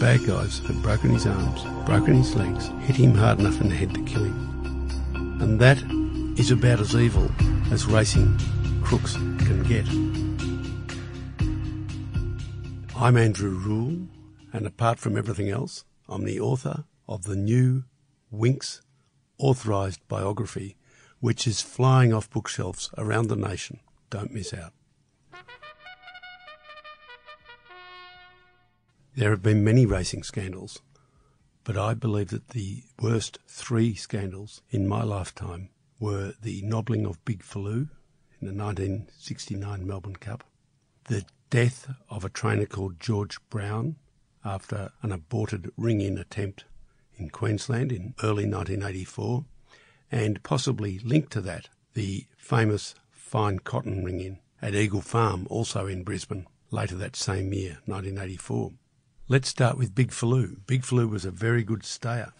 bad guys had broken his arms, broken his legs, hit him hard enough in the head to kill him. And that is about as evil as racing crooks can get. I'm Andrew Rule, and apart from everything else, I'm the author of the new Winx authorised biography, which is flying off bookshelves around the nation. Don't miss out. There have been many racing scandals, but I believe that the worst three scandals in my lifetime were the nobbling of Big Philou in the 1969 Melbourne Cup, the death of a trainer called George Brown after an aborted ring-in attempt in Queensland in early 1984, and possibly linked to that, the famous fine cotton ring-in at Eagle Farm, also in Brisbane, later that same year, 1984. Let's start with Big Philou. Big Philou was a very good stayer.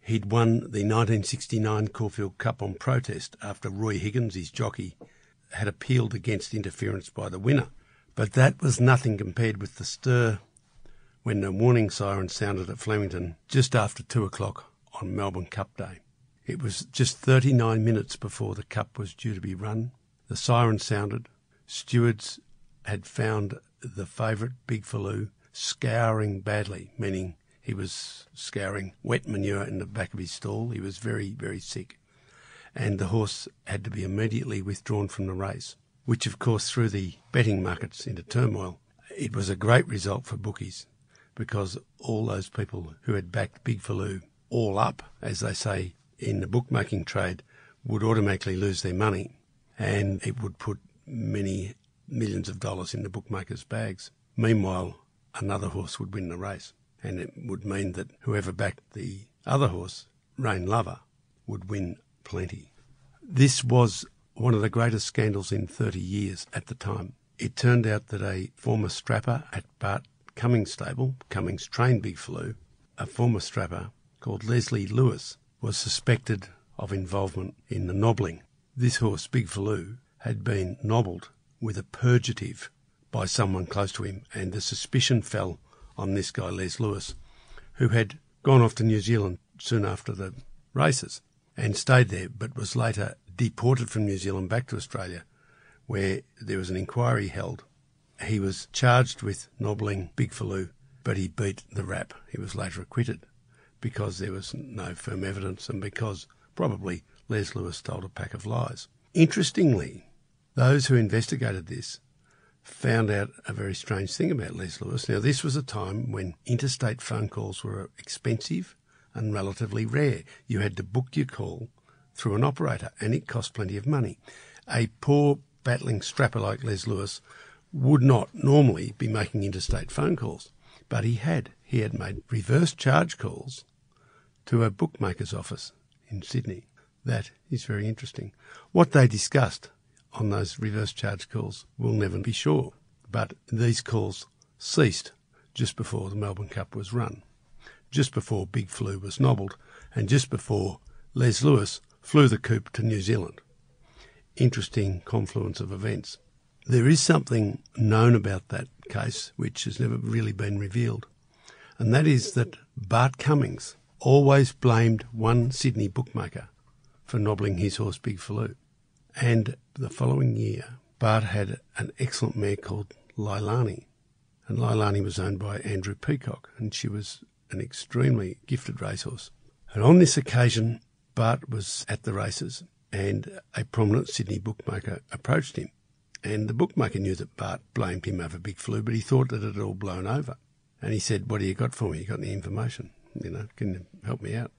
He'd won the 1969 Caulfield Cup on protest after Roy Higgins, his jockey, had appealed against interference by the winner. But that was nothing compared with the stir when the warning siren sounded at Flemington just after two o'clock on Melbourne Cup Day. It was just 39 minutes before the Cup was due to be run. The siren sounded. Stewards had found the favourite, Big Philou, scouring badly, meaning he was scouring wet manure in the back of his stall. He was very, very sick. And the horse had to be immediately withdrawn from the race, which of course threw the betting markets into turmoil. It was a great result for bookies because all those people who had backed Big Philou all up, as they say in the bookmaking trade, would automatically lose their money and it would put many millions of dollars in the bookmakers' bags. Meanwhile, another horse would win the race, and it would mean that whoever backed the other horse, Rain Lover, would win plenty. This was one of the greatest scandals in 30 years at the time. It turned out that a former strapper at Bart Cummings stable, Cummings trained Big Philou, a former strapper called Leslie Lewis, was suspected of involvement in the nobbling. This horse, Big Philou, had been nobbled with a purgative by someone close to him, and the suspicion fell on this guy, Les Lewis, who had gone off to New Zealand soon after the races and stayed there, but was later deported from New Zealand back to Australia, where there was an inquiry held. He was charged with nobbling Big Philou, but he beat the rap. He was later acquitted because there was no firm evidence and because probably Les Lewis told a pack of lies. Interestingly, those who investigated this found out a very strange thing about Les Lewis. Now, this was a time when interstate phone calls were expensive and relatively rare. You had to book your call through an operator, and it cost plenty of money. A poor battling strapper like Les Lewis would not normally be making interstate phone calls, but he had. He had made reverse charge calls to a bookmaker's office in Sydney. That is very interesting. What they discussed on those reverse charge calls, we'll never be sure. But these calls ceased just before the Melbourne Cup was run, just before Big Philou was nobbled, and just before Les Lewis flew the coop to New Zealand. Interesting confluence of events. There is something known about that case which has never really been revealed, and that is that Bart Cummings always blamed one Sydney bookmaker for nobbling his horse Big Philou. And the following year, Bart had an excellent mare called Leilani. And Leilani was owned by Andrew Peacock, and she was an extremely gifted racehorse. And on this occasion, Bart was at the races, and a prominent Sydney bookmaker approached him. And the bookmaker knew that Bart blamed him over Big Philou, but he thought that it had all blown over. And he said, What do you got for me? You got any information? You know, can you help me out?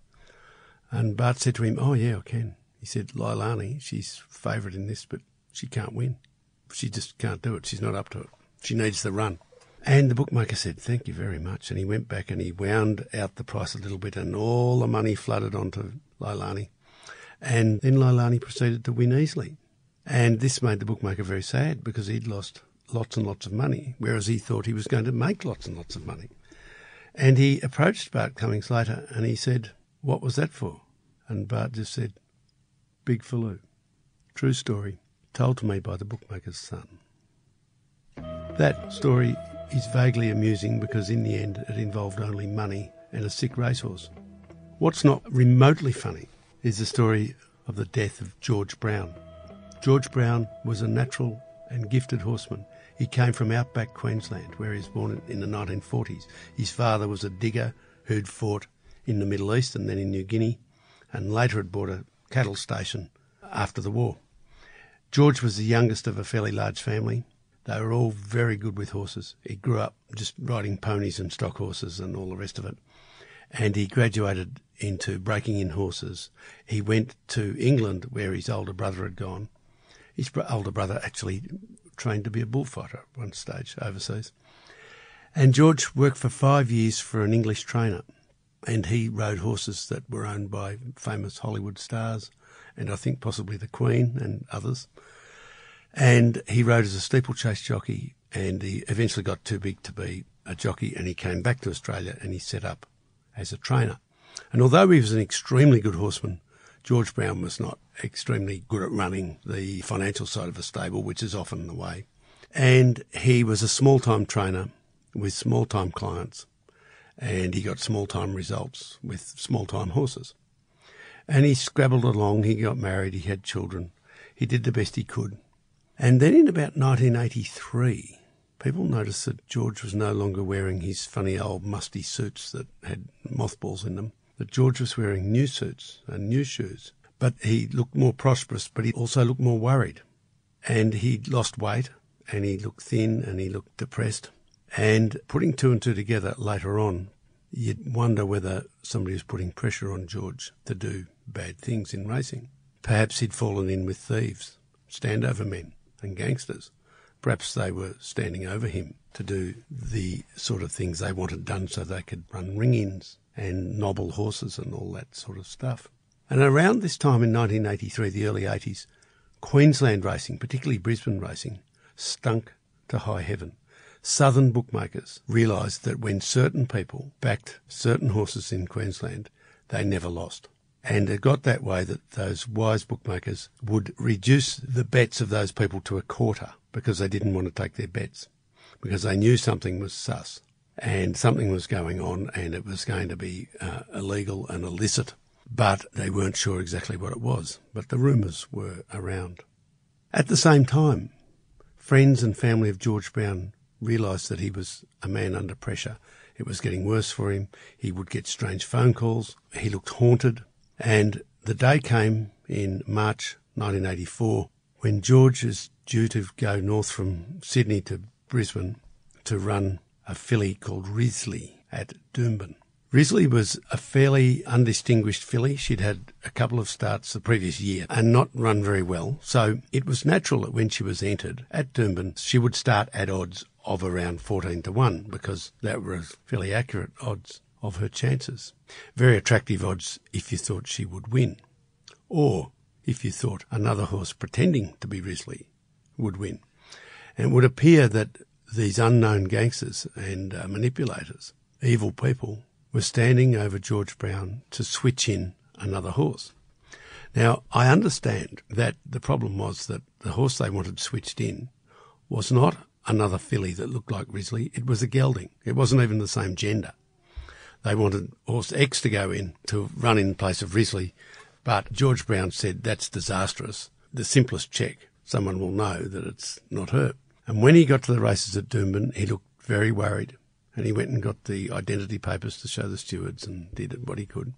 And Bart said to him, Oh, yeah, I can. He said, Leilani, she's favourite in this, but she can't win. She just can't do it. She's not up to it. She needs the run. And the bookmaker said, Thank you very much. And he went back and he wound out the price a little bit, and all the money flooded onto Leilani. And then Leilani proceeded to win easily. And this made the bookmaker very sad because he'd lost lots and lots of money, whereas he thought he was going to make lots and lots of money. And he approached Bart Cummings later and he said, What was that for? And Bart just said, Big Philou. True story, told to me by the bookmaker's son. That story is vaguely amusing because in the end it involved only money and a sick racehorse. What's not remotely funny is the story of the death of George Brown. George Brown was a natural and gifted horseman. He came from outback Queensland, where he was born in the 1940s. His father was a digger who'd fought in the Middle East and then in New Guinea, and later had bought a cattle station after the war. George was the youngest of a fairly large family. They were all very good with horses. He grew up just riding ponies and stock horses and all the rest of it. And he graduated into breaking in horses. He went to England where his older brother had gone. His older brother actually trained to be a bullfighter at one stage overseas. And George worked for five years for an English trainer. And he rode horses that were owned by famous Hollywood stars and I think possibly the Queen and others. And he rode as a steeplechase jockey and he eventually got too big to be a jockey and he came back to Australia and he set up as a trainer. And although he was an extremely good horseman, George Brown was not extremely good at running the financial side of a stable, which is often the way. And he was a small time trainer with small time clients and he got small time results with small time horses. And he scrabbled along, he got married, he had children, he did the best he could. And then in about 1983, people noticed that George was no longer wearing his funny old musty suits that had mothballs in them, that George was wearing new suits and new shoes. But he looked more prosperous, but he also looked more worried. And he'd lost weight, and he looked thin, and he looked depressed. And putting two and two together later on, you'd wonder whether somebody was putting pressure on George to do bad things in racing. Perhaps he'd fallen in with thieves, standover men, and gangsters. Perhaps they were standing over him to do the sort of things they wanted done so they could run ring ins and nobble horses and all that sort of stuff. And around this time in 1983, the early 80s, Queensland racing, particularly Brisbane racing, stunk to high heaven southern bookmakers realised that when certain people backed certain horses in Queensland, they never lost. And it got that way that those wise bookmakers would reduce the bets of those people to a quarter because they didn't want to take their bets, because they knew something was sus and something was going on and it was going to be uh, illegal and illicit, but they weren't sure exactly what it was. But the rumours were around. At the same time, friends and family of George Brown realised that he was a man under pressure. It was getting worse for him. He would get strange phone calls. He looked haunted. And the day came in March 1984 when George is due to go north from Sydney to Brisbane to run a filly called Risley at Doomben. Risley was a fairly undistinguished filly. She'd had a couple of starts the previous year and not run very well. So it was natural that when she was entered at Doomben, she would start at odds of around 14 to 1 because that was fairly accurate odds of her chances. Very attractive odds if you thought she would win. Or if you thought another horse pretending to be Risley would win. And it would appear that these unknown gangsters and uh, manipulators, evil people, were standing over George Brown to switch in another horse. Now, I understand that the problem was that the horse they wanted switched in was not another filly that looked like Risley. It was a gelding. It wasn't even the same gender. They wanted horse X to go in to run in place of Risley, but George Brown said that's disastrous. The simplest check, someone will know that it's not her. And when he got to the races at Doomben, he looked very worried. And he went and got the identity papers to show the stewards and did what he could.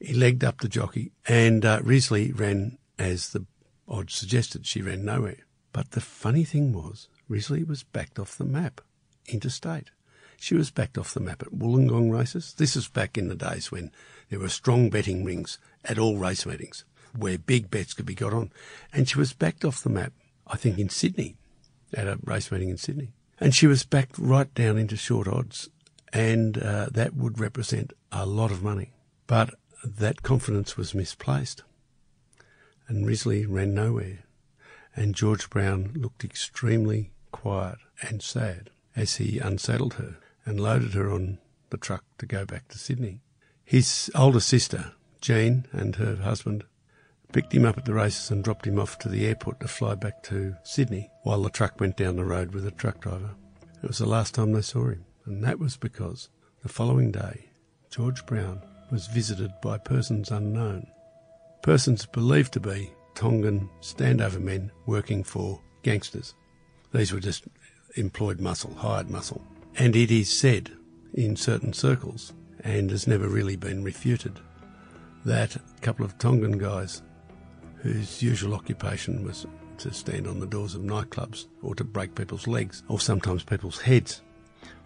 He legged up the jockey, and uh, Risley ran as the odds suggested. She ran nowhere. But the funny thing was, Risley was backed off the map, interstate. She was backed off the map at Wollongong races. This was back in the days when there were strong betting rings at all race meetings where big bets could be got on. And she was backed off the map, I think, in Sydney, at a race meeting in Sydney. And she was backed right down into short odds. And uh, that would represent a lot of money. But that confidence was misplaced. And Risley ran nowhere. And George Brown looked extremely quiet and sad as he unsaddled her and loaded her on the truck to go back to Sydney. His older sister, Jean, and her husband picked him up at the races and dropped him off to the airport to fly back to Sydney while the truck went down the road with a truck driver. It was the last time they saw him, and that was because the following day, George Brown was visited by persons unknown, persons believed to be Tongan standover men working for gangsters. These were just employed muscle, hired muscle. And it is said in certain circles, and has never really been refuted, that a couple of Tongan guys whose usual occupation was to stand on the doors of nightclubs or to break people's legs or sometimes people's heads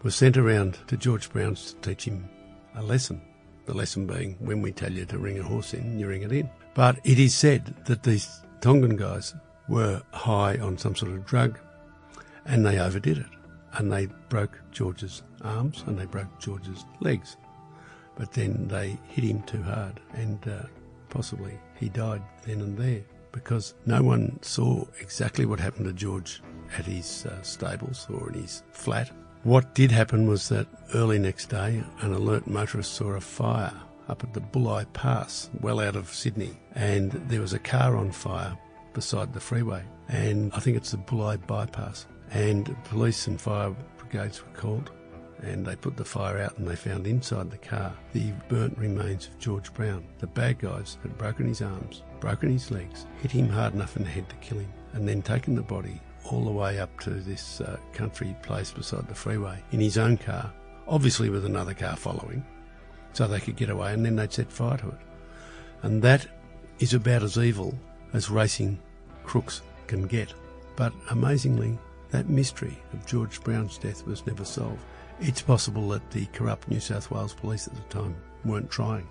were sent around to George Brown's to teach him a lesson. The lesson being when we tell you to ring a horse in, you ring it in. But it is said that these Tongan guys were high on some sort of drug and they overdid it. And they broke George's arms and they broke George's legs. But then they hit him too hard and uh, possibly he died then and there because no one saw exactly what happened to George at his uh, stables or in his flat. What did happen was that early next day, an alert motorist saw a fire up at the Bulli Pass, well out of Sydney, and there was a car on fire beside the freeway. And I think it's the Bulli bypass. And police and fire brigades were called and they put the fire out and they found inside the car the burnt remains of George Brown. The bad guys had broken his arms, broken his legs, hit him hard enough in the head to kill him, and then taken the body all the way up to this uh, country place beside the freeway in his own car, obviously with another car following, so they could get away, and then they'd set fire to it. And that is about as evil as racing crooks can get. But amazingly, that mystery of George Brown's death was never solved. It's possible that the corrupt New South Wales police at the time weren't trying.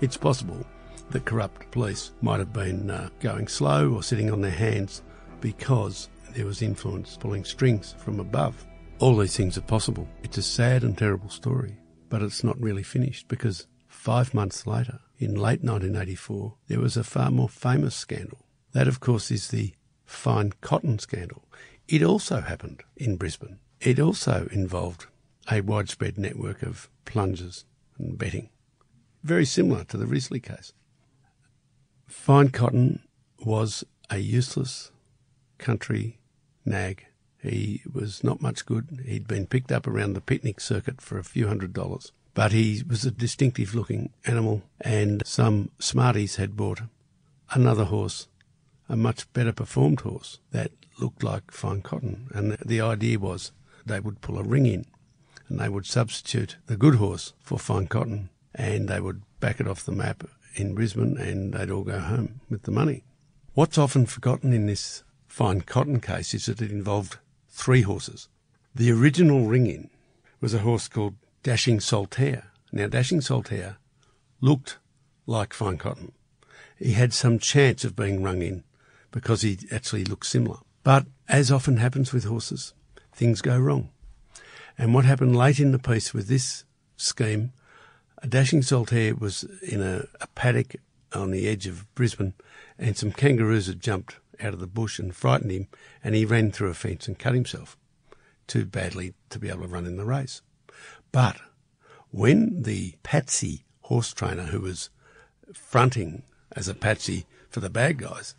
It's possible that corrupt police might have been uh, going slow or sitting on their hands because there was influence pulling strings from above. All these things are possible. It's a sad and terrible story, but it's not really finished because five months later, in late 1984, there was a far more famous scandal. That, of course, is the fine cotton scandal. It also happened in Brisbane. It also involved a widespread network of plungers and betting, very similar to the Risley case. Fine Cotton was a useless country nag. He was not much good. He'd been picked up around the picnic circuit for a few hundred dollars, but he was a distinctive looking animal, and some smarties had bought another horse, a much better performed horse that looked like fine cotton. And the idea was they would pull a ring in and they would substitute the good horse for fine cotton and they would back it off the map in Brisbane and they'd all go home with the money. What's often forgotten in this fine cotton case is that it involved three horses. The original ring in was a horse called Dashing Solitaire. Now, Dashing Solitaire looked like fine cotton. He had some chance of being rung in because he actually looked similar. But as often happens with horses, things go wrong. And what happened late in the piece with this scheme, a dashing solitaire was in a, a paddock on the edge of Brisbane, and some kangaroos had jumped out of the bush and frightened him, and he ran through a fence and cut himself too badly to be able to run in the race. But when the patsy horse trainer who was fronting as a patsy for the bad guys,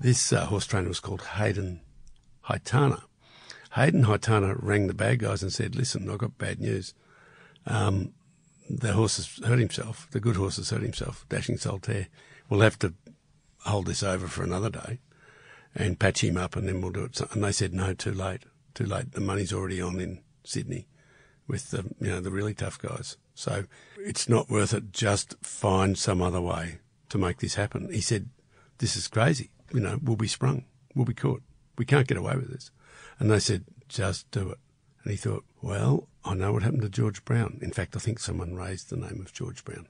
this uh, horse trainer was called Hayden Haitana. Hayden Haitana rang the bad guys and said, listen, I've got bad news. Um, the horse has hurt himself. The good horse has hurt himself. Dashing Solitaire. We'll have to hold this over for another day and patch him up and then we'll do it. And they said, no, too late. Too late. The money's already on in Sydney with the, you know, the really tough guys. So it's not worth it. Just find some other way to make this happen. He said, this is crazy. You know, we'll be sprung. We'll be caught. We can't get away with this. And they said, just do it. And he thought, well, I know what happened to George Brown. In fact, I think someone raised the name of George Brown.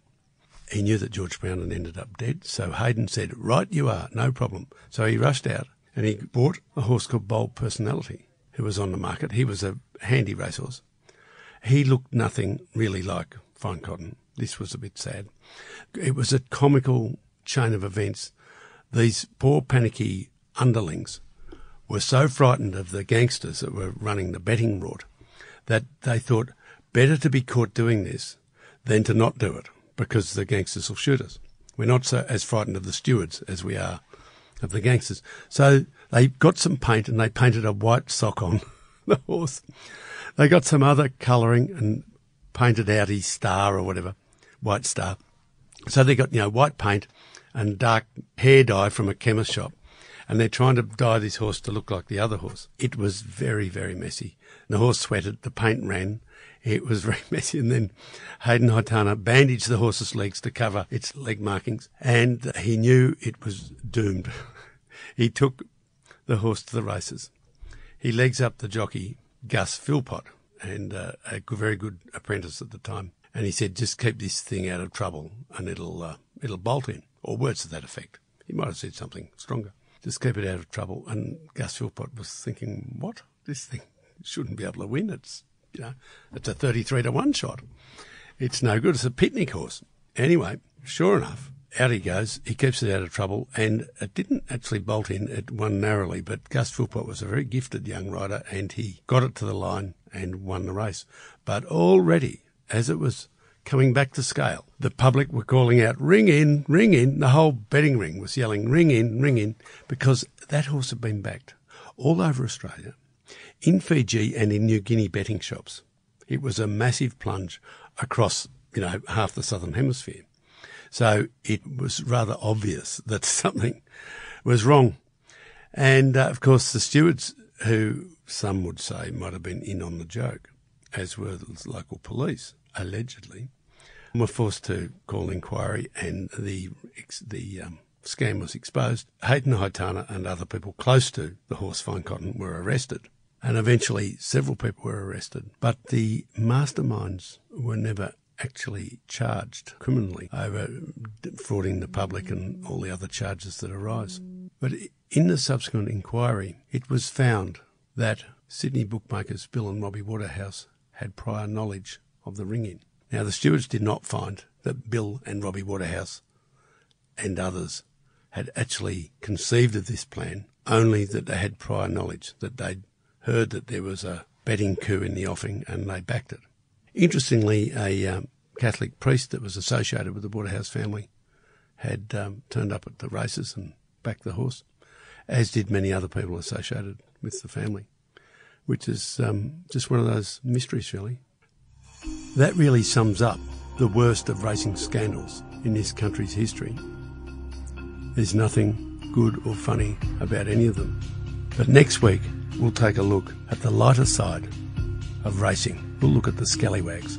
He knew that George Brown had ended up dead, so Hayden said, right you are, no problem. So he rushed out and he bought a horse called Bold Personality, who was on the market. He was a handy racehorse. He looked nothing really like Fine Cotton. This was a bit sad. It was a comical chain of events. These poor panicky underlings were so frightened of the gangsters that were running the betting rort that they thought better to be caught doing this than to not do it because the gangsters will shoot us. We're not so as frightened of the stewards as we are of the gangsters. So they got some paint and they painted a white sock on the horse. They got some other colouring and painted out his star or whatever, white star. So they got, you know, white paint and dark hair dye from a chemist shop. And they're trying to dye this horse to look like the other horse. It was very, very messy. The horse sweated, the paint ran. It was very messy. And then Hayden Haitana bandaged the horse's legs to cover its leg markings. And he knew it was doomed. he took the horse to the races. He legs up the jockey, Gus Philpot, and uh, a very good apprentice at the time. And he said, just keep this thing out of trouble and it'll, uh, it'll bolt in, or words to that effect. He might have said something stronger. Just keep it out of trouble. And Gus Philpot was thinking, what? This thing shouldn't be able to win. It's, you know, it's a 33 to 1 shot. It's no good. It's a picnic horse. Anyway, sure enough, out he goes. He keeps it out of trouble, and it didn't actually bolt in. It won narrowly, but Gus Philpot was a very gifted young rider, and he got it to the line and won the race. But already, as it was coming back to scale, the public were calling out, ring in, ring in. The whole betting ring was yelling, ring in, ring in, because that horse had been backed all over Australia, in Fiji and in New Guinea betting shops. It was a massive plunge across, you know, half the southern hemisphere. So it was rather obvious that something was wrong. And uh, of course, the stewards, who some would say might have been in on the joke, as were the local police, allegedly, were forced to call inquiry and the, the um, scam was exposed. Hayden Haitana and other people close to the horse Fine Cotton were arrested. And eventually several people were arrested. But the masterminds were never actually charged criminally over defrauding the public and all the other charges that arise. But in the subsequent inquiry, it was found that Sydney bookmakers Bill and Robbie Waterhouse had prior knowledge of the ring-in. Now, the stewards did not find that Bill and Robbie Waterhouse and others had actually conceived of this plan, only that they had prior knowledge, that they'd heard that there was a betting coup in the offing and they backed it. Interestingly, a um, Catholic priest that was associated with the Waterhouse family had um, turned up at the races and backed the horse, as did many other people associated with the family, which is um, just one of those mysteries, really. That really sums up the worst of racing scandals in this country's history. There's nothing good or funny about any of them. But next week, we'll take a look at the lighter side of racing. We'll look at the scallywags.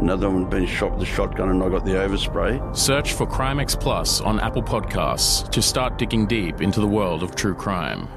Another one been shot with a shotgun, and I got the overspray. Search for Crimex Plus on Apple Podcasts to start digging deep into the world of true crime.